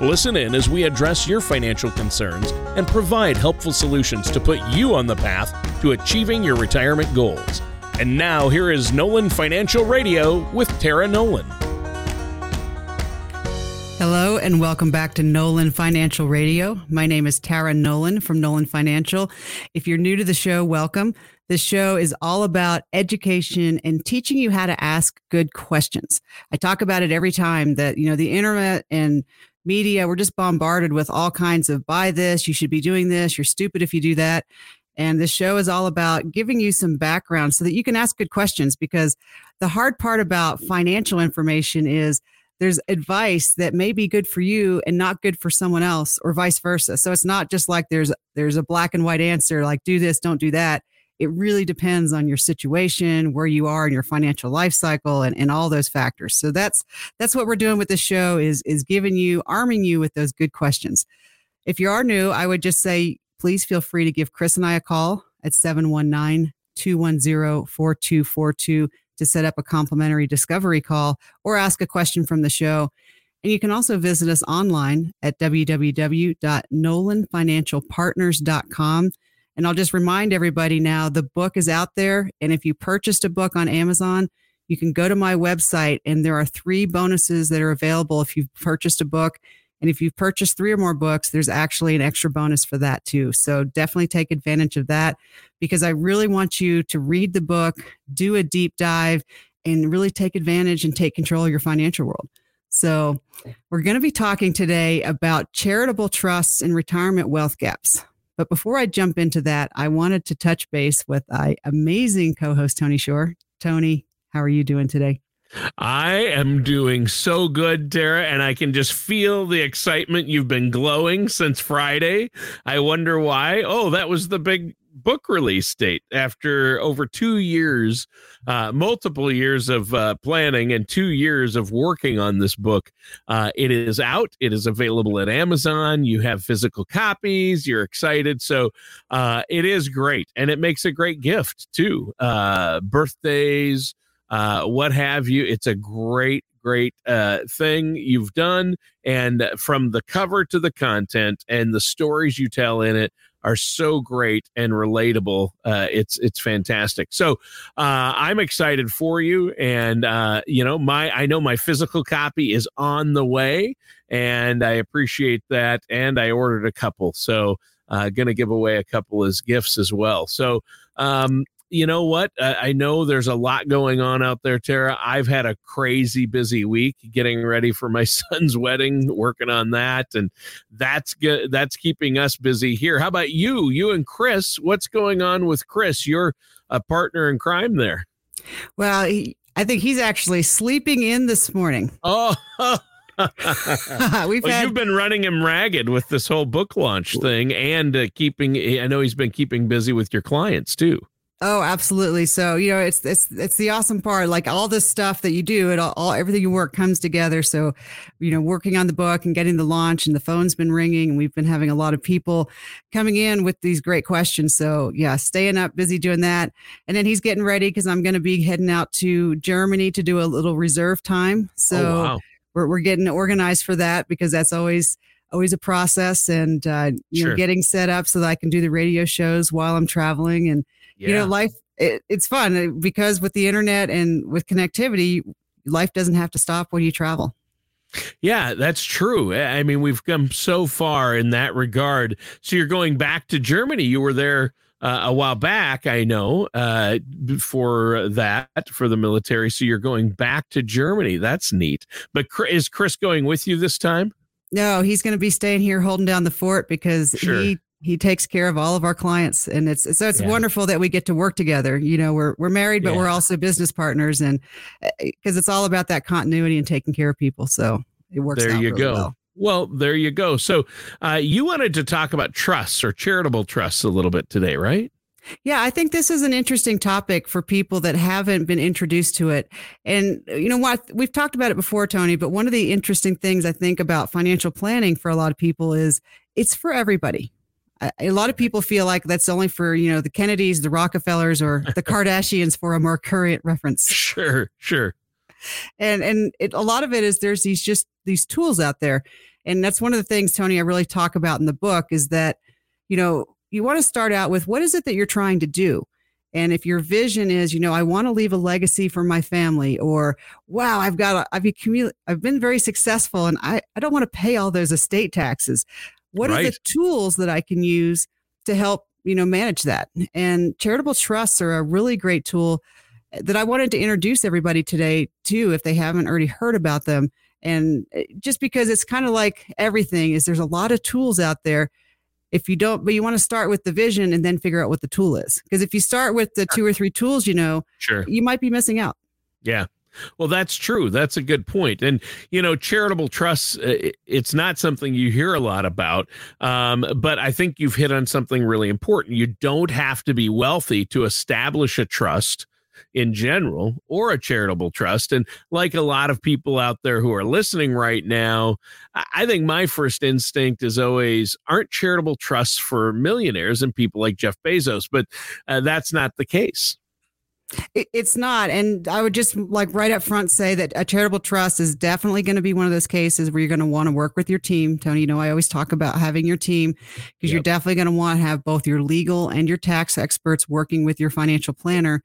Listen in as we address your financial concerns and provide helpful solutions to put you on the path to achieving your retirement goals. And now, here is Nolan Financial Radio with Tara Nolan. Hello, and welcome back to Nolan Financial Radio. My name is Tara Nolan from Nolan Financial. If you're new to the show, welcome. This show is all about education and teaching you how to ask good questions. I talk about it every time that, you know, the internet and media, we're just bombarded with all kinds of buy this, you should be doing this, you're stupid if you do that. And this show is all about giving you some background so that you can ask good questions because the hard part about financial information is there's advice that may be good for you and not good for someone else or vice versa. So it's not just like there's there's a black and white answer like do this, don't do that. It really depends on your situation, where you are in your financial life cycle and, and all those factors. So that's that's what we're doing with this show is is giving you arming you with those good questions. If you are new, I would just say please feel free to give Chris and I a call at 719 210 4242 to set up a complimentary discovery call or ask a question from the show. And you can also visit us online at www.nolanfinancialpartners.com. And I'll just remind everybody now the book is out there. And if you purchased a book on Amazon, you can go to my website and there are three bonuses that are available if you've purchased a book. And if you've purchased three or more books, there's actually an extra bonus for that too. So definitely take advantage of that because I really want you to read the book, do a deep dive, and really take advantage and take control of your financial world. So, we're going to be talking today about charitable trusts and retirement wealth gaps. But before I jump into that, I wanted to touch base with my amazing co host, Tony Shore. Tony, how are you doing today? I am doing so good, Tara, and I can just feel the excitement. You've been glowing since Friday. I wonder why. Oh, that was the big book release date after over two years, uh, multiple years of uh, planning and two years of working on this book. Uh, it is out. It is available at Amazon. You have physical copies. You're excited. So uh, it is great. And it makes a great gift too. Uh, birthdays, uh, what have you. It's a great, great uh, thing you've done. And from the cover to the content and the stories you tell in it are so great and relatable. Uh, it's it's fantastic. So uh, I'm excited for you, and uh, you know my I know my physical copy is on the way, and I appreciate that. And I ordered a couple, so uh, going to give away a couple as gifts as well. So um, you know what? Uh, I know there's a lot going on out there, Tara. I've had a crazy busy week getting ready for my son's wedding, working on that, and that's good. That's keeping us busy here. How about you? You and Chris, what's going on with Chris? You're a partner in crime there. Well, he, I think he's actually sleeping in this morning. Oh. We've well, had, you've been running him ragged with this whole book launch thing and uh, keeping I know he's been keeping busy with your clients too. Oh, absolutely. So, you know, it's it's it's the awesome part. Like all this stuff that you do, it all, all, everything you work comes together. So, you know, working on the book and getting the launch and the phone's been ringing and we've been having a lot of people coming in with these great questions. So, yeah, staying up busy doing that. And then he's getting ready cuz I'm going to be heading out to Germany to do a little reserve time. Oh, so, oh, wow. we're we're getting organized for that because that's always always a process and uh, you sure. know getting set up so that I can do the radio shows while I'm traveling and yeah. you know life it, it's fun uh, because with the internet and with connectivity life doesn't have to stop when you travel yeah, that's true. I mean, we've come so far in that regard. So you're going back to Germany. You were there uh, a while back, I know, uh, for that, for the military. So you're going back to Germany. That's neat. But is Chris going with you this time? No, he's going to be staying here holding down the fort because sure. he he takes care of all of our clients and it's so it's yeah. wonderful that we get to work together you know we're we're married but yeah. we're also business partners and because eh, it's all about that continuity and taking care of people so it works there you really go well. well there you go so uh, you wanted to talk about trusts or charitable trusts a little bit today right Yeah, I think this is an interesting topic for people that haven't been introduced to it. And you know what? We've talked about it before, Tony, but one of the interesting things I think about financial planning for a lot of people is it's for everybody. A lot of people feel like that's only for, you know, the Kennedys, the Rockefellers, or the Kardashians for a more current reference. Sure, sure. And and it, a lot of it is there's these just these tools out there. And that's one of the things, Tony, I really talk about in the book is that, you know, you want to start out with what is it that you're trying to do? And if your vision is, you know, I want to leave a legacy for my family, or wow, I've got, a, I've I've been very successful, and I, I don't want to pay all those estate taxes. What right. are the tools that I can use to help, you know, manage that? And charitable trusts are a really great tool that I wanted to introduce everybody today too, if they haven't already heard about them. And eh, just because it's kind of like everything is, there's a lot of tools out there if you don't but you want to start with the vision and then figure out what the tool is. Because if you start with the two or three tools you know sure. you might be missing out. Yeah. Well that's true. That's a good point. And you know charitable trusts uh, it's not something you hear a lot about um, but i think you've hit on something really important. You don't have to be wealthy to establish a trust in general or a charitable trust. And like a lot of people out there who are listening right now, I think my first instinct is always aren't charitable trusts for millionaires and people like Jeff Bezos, but uh, that's not the case. It's not. And I would just like right up front say that a charitable trust is definitely going to be one of those cases where you're going to want to work with your team. Tony, you know, I always talk about having your team because yep. you're definitely going to want to have both your legal and your tax experts working with your financial planner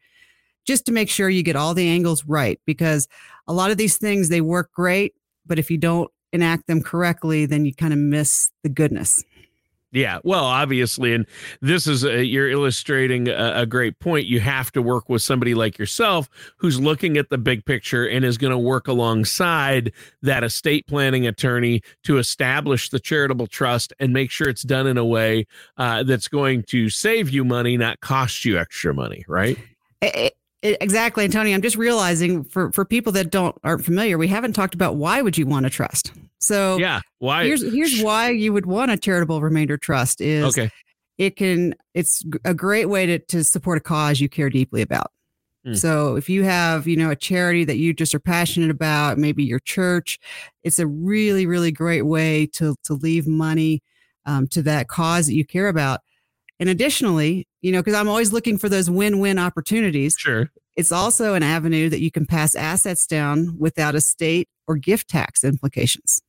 just to make sure you get all the angles right because a lot of these things they work great but if you don't enact them correctly then you kind of miss the goodness yeah, well, obviously, and this is a, you're illustrating a, a, great point. You have to work with somebody like yourself who's looking at the big picture and is going to work alongside that estate planning attorney to establish the charitable trust and make sure it's done in a way uh, that's going to save you money, not cost you extra money. Right? Exactly, and Tony, I'm just realizing for for people that don't aren't familiar, we haven't talked about why would you want a trust. So yeah, why? Here's here's why you would want a charitable remainder trust is okay. It can it's a great way to to support a cause you care deeply about. Mm. So if you have you know a charity that you just are passionate about, maybe your church, it's a really really great way to to leave money um, to that cause that you care about. And additionally, you know, because I'm always looking for those win win opportunities. Sure. It's also an avenue that you can pass assets down without estate or gift tax implications.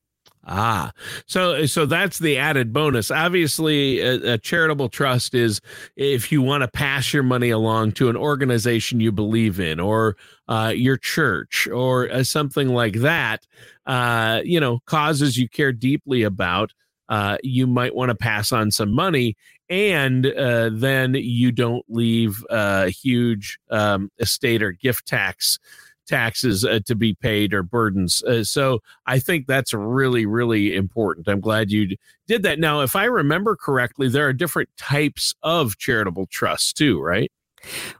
Ah, so so that's the added bonus. Obviously, a, a charitable trust is if you want to pass your money along to an organization you believe in, or uh, your church, or uh, something like that. Uh, you know, causes you care deeply about. Uh, you might want to pass on some money and uh, then you don't leave uh, huge um, estate or gift tax taxes uh, to be paid or burdens. Uh, so I think that's really, really important. I'm glad you did that. Now, if I remember correctly, there are different types of charitable trusts too, right?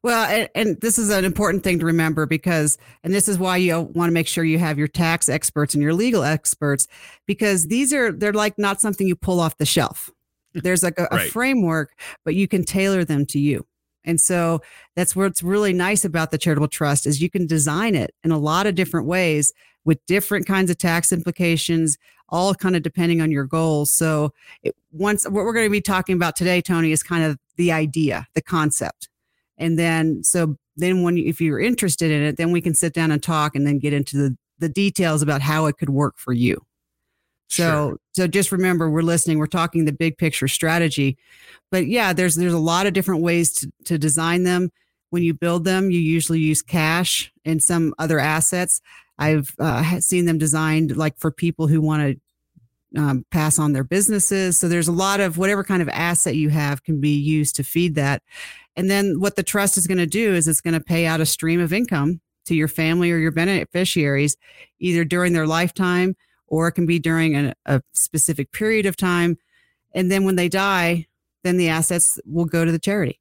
Well, and, and, this is an important thing to remember because, and this is why you want to make sure you have your tax experts and your legal experts because these are, they're like not something you pull off the shelf. There's like a, right. a framework, but you can tailor them to you. And so that's what's really nice about the charitable trust is you can design it in a lot of different ways with different kinds of tax implications, all kind of depending on your goals. So it, once what we're going to be talking about today, Tony, is kind of the idea, the concept. And then, so then when, you, if you're interested in it, then we can sit down and talk and then get into the, the details about how it could work for you. So sure. so just remember we're listening, we're talking the big picture strategy. But yeah, there's there's a lot of different ways to, to design them. When you build them, you usually use cash and some other assets. I've uh, seen them designed like for people who want to um, pass on their businesses. So there's a lot of whatever kind of asset you have can be used to feed that. And then what the trust is going to do is it's going to pay out a stream of income to your family or your beneficiaries, either during their lifetime or it can be during a, a specific period of time. And then when they die, then the assets will go to the charity.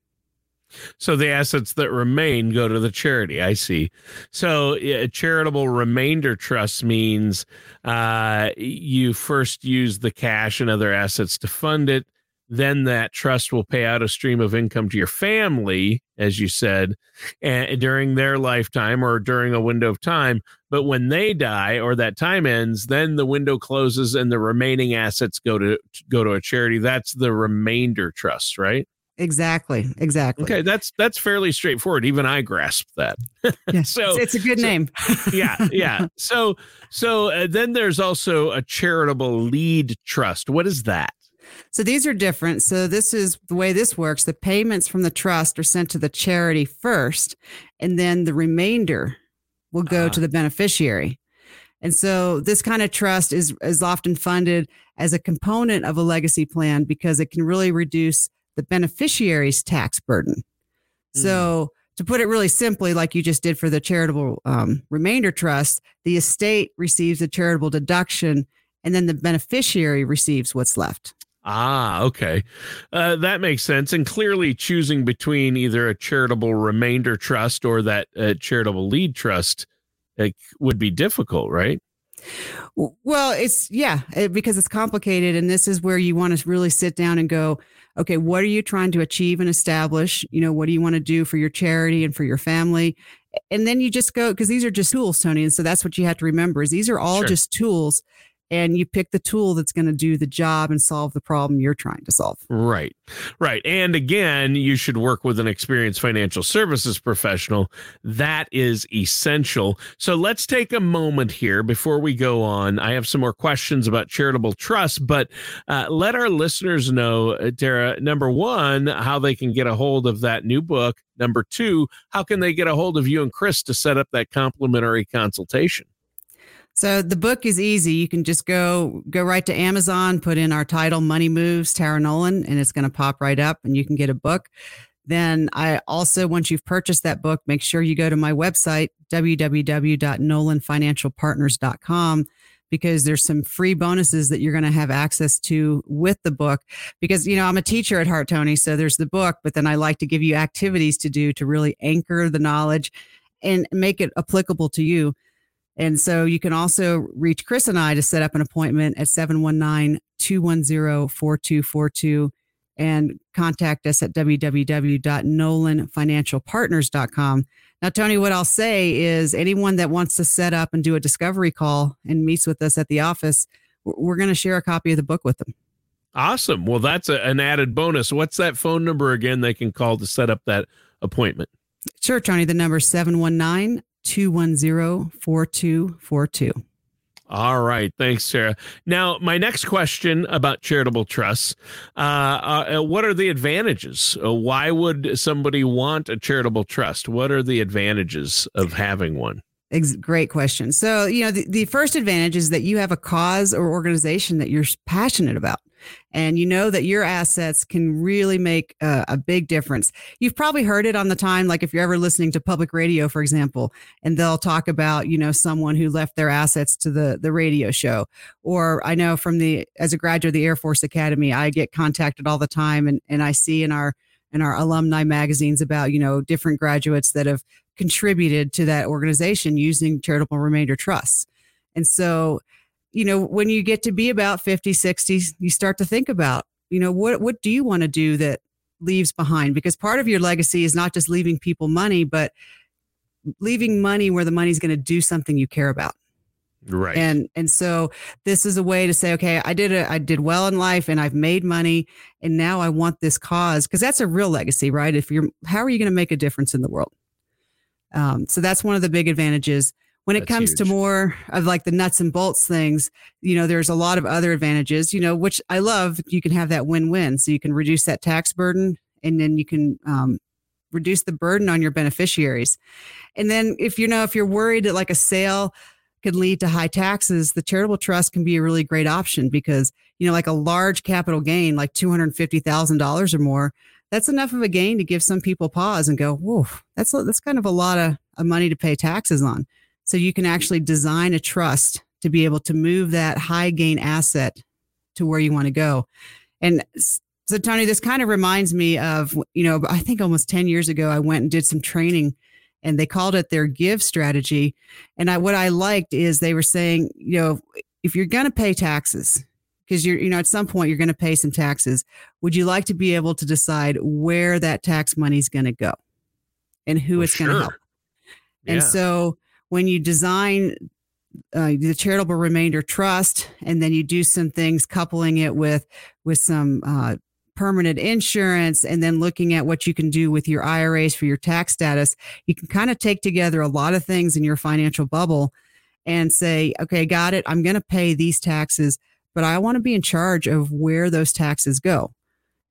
So the assets that remain go to the charity. I see. So a charitable remainder trust means uh, you first use the cash and other assets to fund it. Then that trust will pay out a stream of income to your family, as you said, and during their lifetime or during a window of time. But when they die or that time ends, then the window closes and the remaining assets go to go to a charity. That's the remainder trust, right? Exactly. Exactly. Okay, that's that's fairly straightforward. Even I grasp that. Yeah, so it's a good so, name. yeah, yeah. So so uh, then there's also a charitable lead trust. What is that? So these are different. So this is the way this works. The payments from the trust are sent to the charity first, and then the remainder will go uh, to ah. the beneficiary. And so this kind of trust is is often funded as a component of a legacy plan because it can really reduce the beneficiary's tax burden. Mm. So, to put it really simply, like you just did for the charitable um, remainder trust, the estate receives a charitable deduction and then the beneficiary receives what's left. Ah, okay. Uh, that makes sense. And clearly, choosing between either a charitable remainder trust or that uh, charitable lead trust it would be difficult, right? Well, it's yeah, because it's complicated. And this is where you want to really sit down and go, okay, what are you trying to achieve and establish? You know, what do you want to do for your charity and for your family? And then you just go, because these are just tools, Tony. And so that's what you have to remember is these are all sure. just tools and you pick the tool that's going to do the job and solve the problem you're trying to solve. Right. Right. And again, you should work with an experienced financial services professional. That is essential. So let's take a moment here before we go on. I have some more questions about charitable trust, but uh, let our listeners know, uh, Tara, number one, how they can get a hold of that new book. Number two, how can they get a hold of you and Chris to set up that complimentary consultation? So the book is easy. You can just go go right to Amazon, put in our title Money Moves Tara Nolan and it's going to pop right up and you can get a book. Then I also once you've purchased that book, make sure you go to my website www.nolanfinancialpartners.com because there's some free bonuses that you're going to have access to with the book because you know I'm a teacher at Heart Tony so there's the book but then I like to give you activities to do to really anchor the knowledge and make it applicable to you. And so you can also reach Chris and I to set up an appointment at 719 210 4242 and contact us at www.nolanfinancialpartners.com. Now, Tony, what I'll say is anyone that wants to set up and do a discovery call and meets with us at the office, we're going to share a copy of the book with them. Awesome. Well, that's a, an added bonus. What's that phone number again they can call to set up that appointment? Sure, Tony. The number is 719 210 4242. All right. Thanks, Sarah. Now, my next question about charitable trusts uh, uh, what are the advantages? Uh, why would somebody want a charitable trust? What are the advantages of having one? Great question. So, you know, the, the first advantage is that you have a cause or organization that you're passionate about and you know that your assets can really make a, a, big difference. You've probably heard it on the time, like if you're ever listening to public radio, for example, and they'll talk about, you know, someone who left their assets to the, the radio show. Or I know from the, as a graduate of the Air Force Academy, I get contacted all the time and, and I see in our, in our alumni magazines about, you know, different graduates that have contributed to that organization using charitable remainder trusts. And so, you know, when you get to be about 50, 60, you start to think about, you know, what, what do you want to do that leaves behind? Because part of your legacy is not just leaving people money, but leaving money where the money's going to do something you care about. Right. And and so this is a way to say, okay, I did it, I did well in life and I've made money and now I want this cause because that's a real legacy, right? If you're how are you going to make a difference in the world? Um, so that's one of the big advantages. When it That's comes huge. to more of like the nuts and bolts things, you know, there's a lot of other advantages, you know, which I love. You can have that win win. So you can reduce that tax burden and then you can um, reduce the burden on your beneficiaries. And then if you know, if you're worried that like a sale could lead to high taxes, the charitable trust can be a really great option because, you know, like a large capital gain, like $250,000 or more, that's enough of a gain to give some people pause and go, whoa, that's, that's kind of a lot of, of money to pay taxes on. So you can actually design a trust to be able to move that high gain asset to where you want to go. And so, Tony, this kind of reminds me of, you know, I think almost 10 years ago, I went and did some training and they called it their give strategy. And I, what I liked is they were saying, you know, if you're going to pay taxes, because you're, you know, at some point you're going to pay some taxes. Would you like to be able to decide where that tax money is going to go and who Well, it's going to sure. help? And Yeah. so when you design uh, the charitable remainder trust, and then you do some things coupling it with with some uh, permanent insurance, and then looking at what you can do with your IRAs for your tax status, you can kind of take together a lot of things in your financial bubble and say, okay, got it. I'm going to pay these taxes, but I want to be in charge of where those taxes go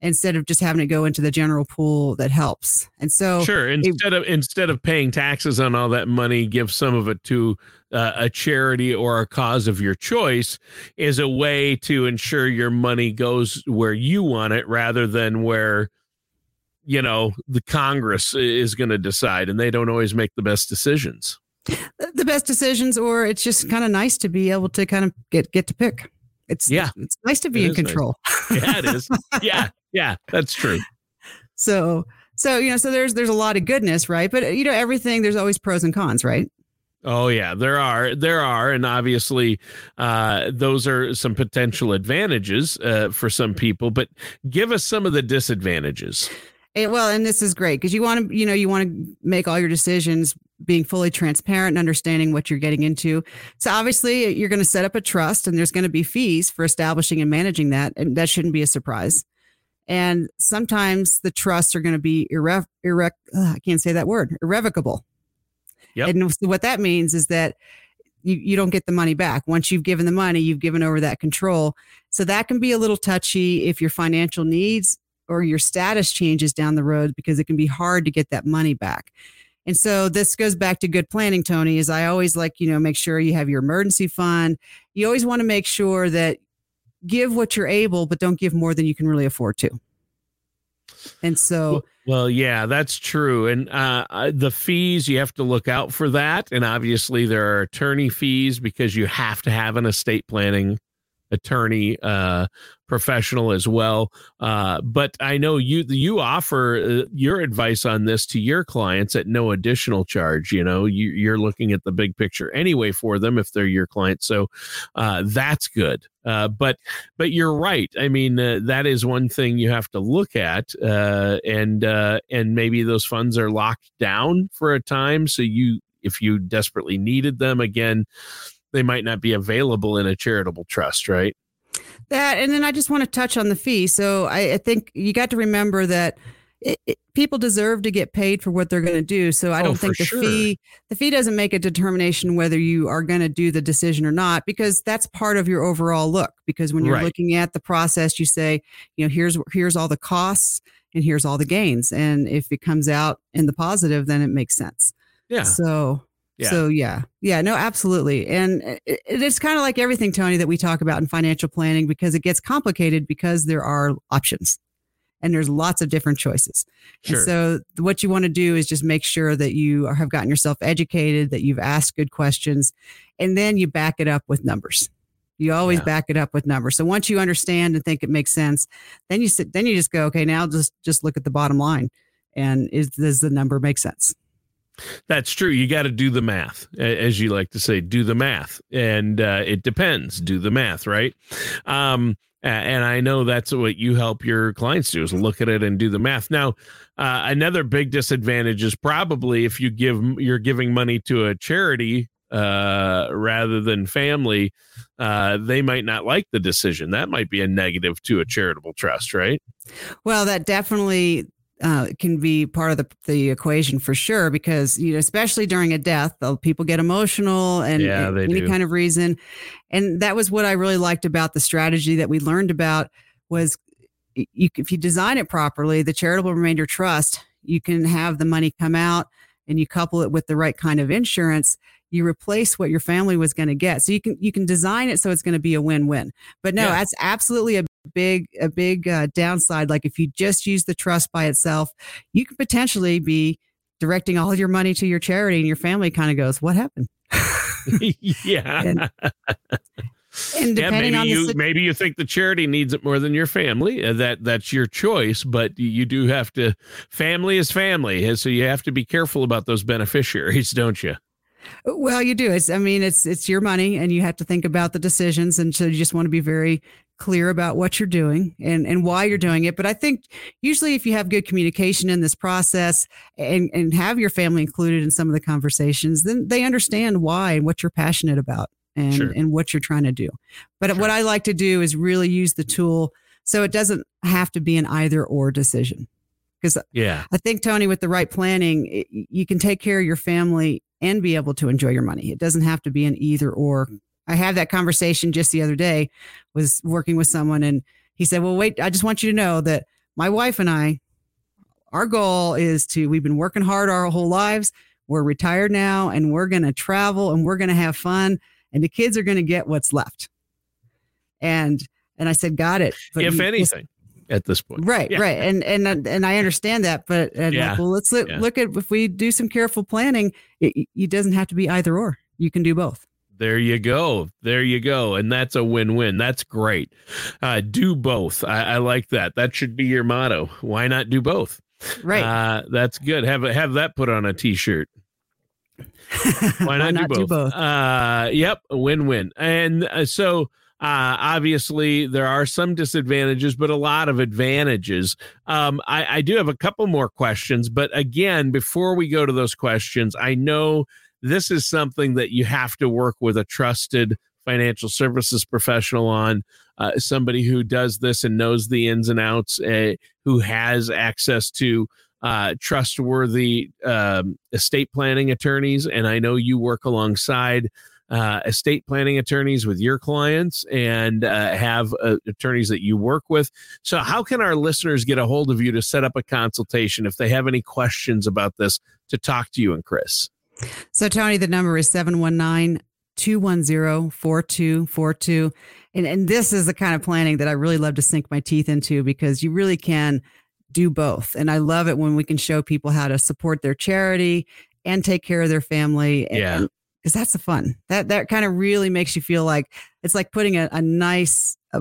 instead of just having it go into the general pool that helps. And so, sure instead of instead of paying taxes on all that money give some of it to uh, a charity or a cause of your choice is a way to ensure your money goes where you want it rather than where you know the congress is going to decide and they don't always make the best decisions the best decisions or it's just kind of nice to be able to kind of get get to pick it's Yeah. it's nice to be It in is nice. control yeah it is yeah yeah that's true so so you know so there's there's a lot of goodness right but uh, you know everything there's always pros and cons right Oh yeah, there are there are, and obviously, uh, those are some potential advantages uh, for some people. But give us some of the disadvantages. And, well and this is great because you want to you know you want to make all your decisions being fully transparent and understanding what you're getting into so obviously you're going to set up a trust and there's going to be fees for establishing and managing that and that shouldn't be a surprise and sometimes the trusts are going to be irre- irre- ugh, i can't say that word irrevocable Yep. and so what that means is that you, you don't get the money back once you've given the money you've given over that control so that can be a little touchy if your financial needs or your status changes down the road because it can be hard to get that money back. And so this goes back to good planning, Tony, is I always like, you know, make sure you have your emergency fund. You always want to make sure that give what you're able, but don't give more than you can really afford to. And so Well, yeah, that's true. And uh, the fees, you have to look out for that. And obviously, there are attorney fees because you have to have an estate planning attorney uh, professional as well. Uh, but I know you you offer uh, your advice on this to your clients at no additional charge. You know, you, you're looking at the big picture anyway for them if they're your client. So uh, that's good. Uh, but but you're right. I mean, uh, that is one thing you have to look at, uh, and and maybe those funds are locked down for a time. So you, if you desperately needed them again, they might not be available in a charitable trust, right? that, and then I just want to touch on the fee. So I, I think you got to remember that it, it, people deserve to get paid for what they're going to do. So I Oh, don't think the sure. fee the fee doesn't make a determination whether you are going to do the decision or not because that's part of your overall look. Because when you're Right. looking at the process, you say, you know, here's here's all the costs and here's all the gains, and if it comes out in the positive, then it makes sense. Yeah. So. Yeah. So yeah, yeah, no, absolutely, and uh, it, it- it's kind of like everything, Tony, that we talk about in financial planning because it gets complicated because there are options, and there's lots of different choices. Sure. And so what you want to do is just make sure that you are- have gotten yourself educated, that you've asked good questions, and then you back it up with numbers. You always Yeah. back it up with numbers. So once you understand and think it makes sense, then you sit, then you just go, okay, now just just look at the bottom line, and is does the number make sense? That's true. You got to do the math, as you like to say, do the math. And uh, it depends. Do the math, right? Um, and I know that's what you help your clients do is look at it and do the math. Now, uh, another big disadvantage is probably if you give you're giving money to a charity uh, rather than family, uh, they might not like the decision. That might be a negative to a charitable trust, right? Well, that definitely uh, can be part of the, the equation for sure, because you know, especially during a death, uh, people get emotional and Yeah, and any do. kind of reason. And that was what I really liked about the strategy that we learned about was you, if you design it properly, the charitable remainder trust, you can have the money come out and you couple it with the right kind of insurance. You replace what your family was going to get, so you can you can design it so it's going to be a win-win. But no, Yeah. that's absolutely a big a big uh, downside like if you just use the trust by itself you could potentially be directing all your money to your charity and your family kind of goes what happened yeah. And and yeah, depending maybe the you maybe you think the charity needs it more than your family. Uh, that that's your choice, but you- do have to. Family is family, so you have to be careful about those beneficiaries, don't you? well you do it's i mean it's it's your money and you have to think about the decisions and so you just want to be very clear about what you're doing and, and why you're doing it. But I think usually if you have good communication in this process and, and have your family included in some of the conversations, then they understand why and what you're passionate about and, sure. and what you're trying to do. But sure. what I like to do is really use the tool so it doesn't have to be an either or decision. Because yeah, I think Tony, with the right planning, it, you can take care of your family and be able to enjoy your money. It doesn't have to be an either or. Mm. I had that conversation just the other day. Was working with someone and he said, "Well, wait, I just want you to know that my wife and I, our goal is to. We've been working hard our whole lives. We're retired now, and we're going to travel and we're going to have fun, and the kids are going to get what's left." And and I said, "Got it." But if anything, at this point. Right, yeah. right, and and and I understand that, but yeah. Like, well, let's look, yeah. look at if we do some careful planning, it, it doesn't have to be either or. You can do both. There you go. There you go. And that's a win win. That's great. Uh, do both. I, I, like that. That should be your motto. Why not do both? Right. Uh, that's good. Have have that put on a t shirt. Why not, Why not do both? Do both? Uh, yep. Win win. And uh, so uh, obviously, there are some disadvantages, but a lot of advantages. Um, I, I do have a couple more questions, but again, before we go to those questions, I know this is something that you have to work with a trusted financial services professional on, uh, somebody who does this and knows the ins and outs, uh, who has access to uh, trustworthy um, estate planning attorneys. And I know you work alongside uh, estate planning attorneys with your clients and uh, have uh, attorneys that you work with. So, how can our listeners get a hold of you to set up a consultation if they have any questions about this to talk to you and Chris? So, Tony, the number is 719 210 4242. And, and this is the kind of planning that I really love to sink my teeth into because you really can do both. And I love it when we can show people how to support their charity and take care of their family. Yeah. And, because that's the fun. That that kind of really makes you feel like it's like putting a, a nice, uh,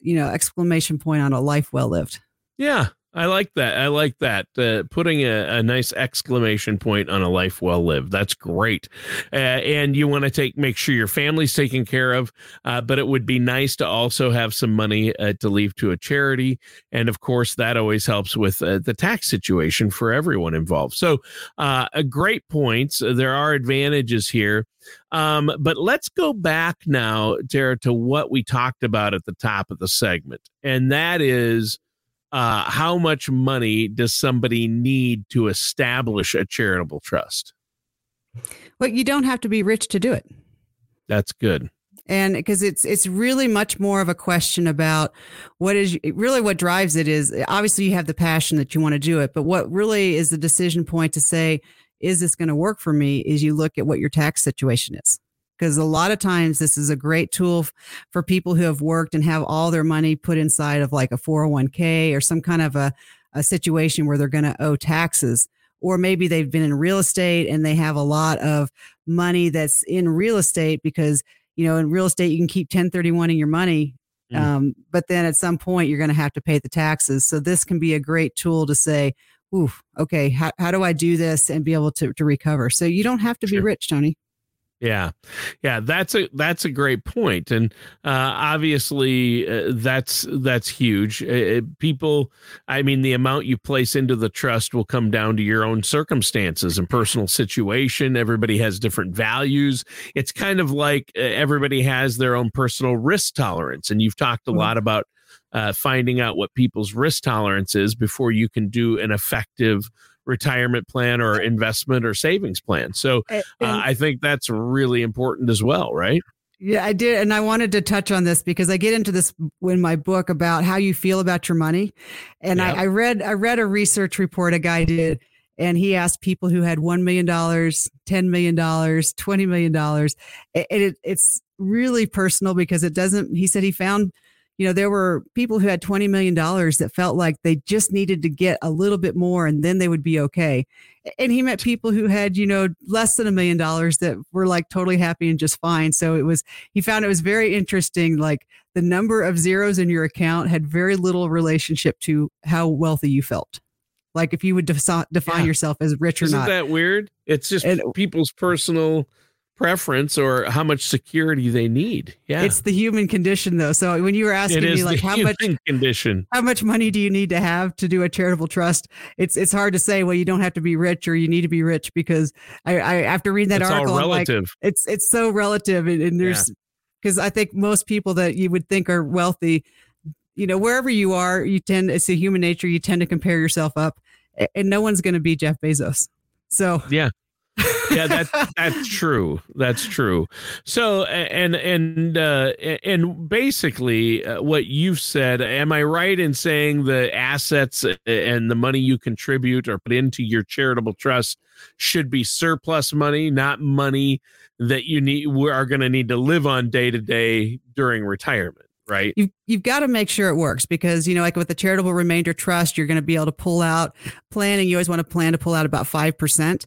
you know, exclamation point on a life well lived. Yeah, I like that. I like that. Uh, putting a, a, nice exclamation point on a life well lived. That's great. Uh, and you want to take make sure your family's taken care of. Uh, but it would be nice to also have some money uh, to leave to a charity. And of course, that always helps with uh, the tax situation for everyone involved. So, uh, a great points. There are advantages here. Um, but let's go back now, Tara, to what we talked about at the top of the segment, and that is uh, how much money does somebody need to establish a charitable trust? Well, you don't have to be rich to do it. That's good. And because it's it's really much more of a question about what is really what drives it is obviously you have the passion that you want to do it, but what really is the decision point to say is this going to work for me? Is you look at what your tax situation is because a lot of times this is a great tool for people who have worked and have all their money put inside of like a 401k or some kind of a, a situation where they're going to owe taxes or maybe they've been in real estate and they have a lot of money that's in real estate because you know in real estate you can keep 1031 in your money mm. um, but then at some point you're going to have to pay the taxes so this can be a great tool to say ooh okay how, how do i do this and be able to, to recover so you don't have to sure. be rich tony yeah, yeah, that's a that's a great point, and uh, obviously uh, that's that's huge. Uh, people, I mean, the amount you place into the trust will come down to your own circumstances and personal situation. Everybody has different values. It's kind of like uh, everybody has their own personal risk tolerance, and you've talked a mm-hmm. lot about uh, finding out what people's risk tolerance is before you can do an effective retirement plan or investment or savings plan. So uh, I think that's really important as well, right? Yeah, I did. And I wanted to touch on this because I get into this in my book about how you feel about your money. And yep. I, I read I read a research report a guy did and he asked people who had $1 million, $10 million, $20 million. And it, it's really personal because it doesn't, he said he found you know, there were people who had $20 million that felt like they just needed to get a little bit more and then they would be okay. And he met people who had, you know, less than a million dollars that were like totally happy and just fine. So it was, he found it was very interesting. Like the number of zeros in your account had very little relationship to how wealthy you felt. Like if you would define yeah. yourself as rich or Isn't not. that weird? It's just and, people's personal preference or how much security they need. Yeah. It's the human condition though. So when you were asking me like how much condition, how much money do you need to have to do a charitable trust? It's it's hard to say, well, you don't have to be rich or you need to be rich because I, I after reading that it's article, all relative. Like, it's it's so relative and, and there's because yeah. I think most people that you would think are wealthy, you know, wherever you are, you tend it's a human nature, you tend to compare yourself up and no one's gonna be Jeff Bezos. So yeah, yeah, that's that's true. That's true. So and and uh, and basically, uh, what you've said, am I right in saying the assets and the money you contribute or put into your charitable trust should be surplus money, not money that you need we are going to need to live on day to day during retirement? Right? You've, you've got to make sure it works because, you know, like with the charitable remainder trust, you're going to be able to pull out planning. You always want to plan to pull out about 5%.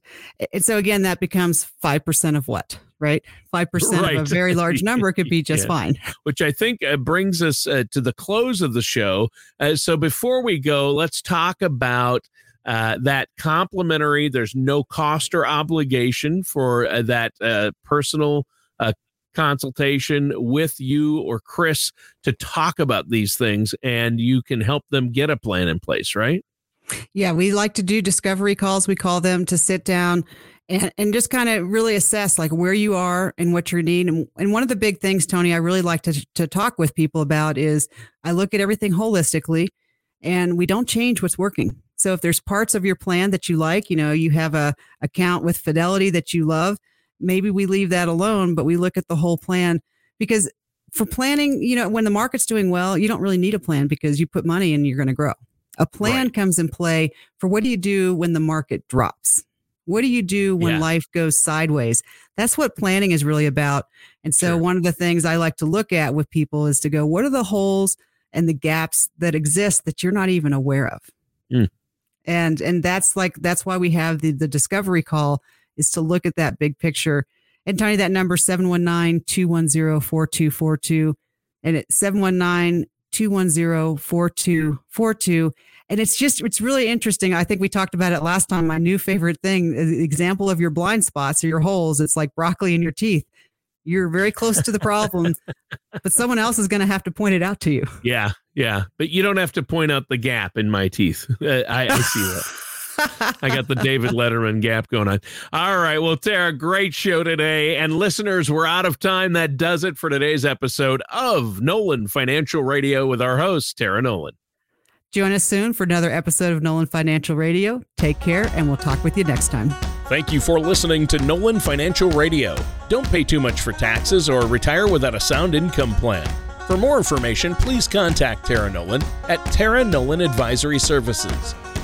And so again, that becomes 5% of what? Right. 5% right. of a very large number could be just yeah. fine. Which I think uh, brings us uh, to the close of the show. Uh, so before we go, let's talk about uh, that complimentary, there's no cost or obligation for uh, that uh, personal uh, consultation with you or Chris to talk about these things and you can help them get a plan in place, right? Yeah, we like to do discovery calls. We call them to sit down and, and just kind of really assess like where you are and what your need. And, and one of the big things, Tony, I really like to, to talk with people about is I look at everything holistically and we don't change what's working. So if there's parts of your plan that you like, you know, you have a account with Fidelity that you love, maybe we leave that alone, but we look at the whole plan because for planning, you know, when the market's doing well, you don't really need a plan because you put money and you're going to grow. A plan right. comes in play for what do you do when the market drops? What do you do when yeah. life goes sideways? That's what planning is really about. And so, sure. one of the things I like to look at with people is to go, what are the holes and the gaps that exist that you're not even aware of? Mm. And and that's like that's why we have the the discovery call is to look at that big picture. And Tony, that number 719-210-4242 and it's 719-210-4242. And it's just, it's really interesting. I think we talked about it last time. My new favorite thing, the example of your blind spots or your holes. It's like broccoli in your teeth. You're very close to the problem, but someone else is going to have to point it out to you. Yeah. Yeah. But you don't have to point out the gap in my teeth. I, I see that. I got the David Letterman gap going on. All right. Well, Tara, great show today. And listeners, we're out of time. That does it for today's episode of Nolan Financial Radio with our host, Tara Nolan. Join us soon for another episode of Nolan Financial Radio. Take care, and we'll talk with you next time. Thank you for listening to Nolan Financial Radio. Don't pay too much for taxes or retire without a sound income plan. For more information, please contact Tara Nolan at Tara Nolan Advisory Services.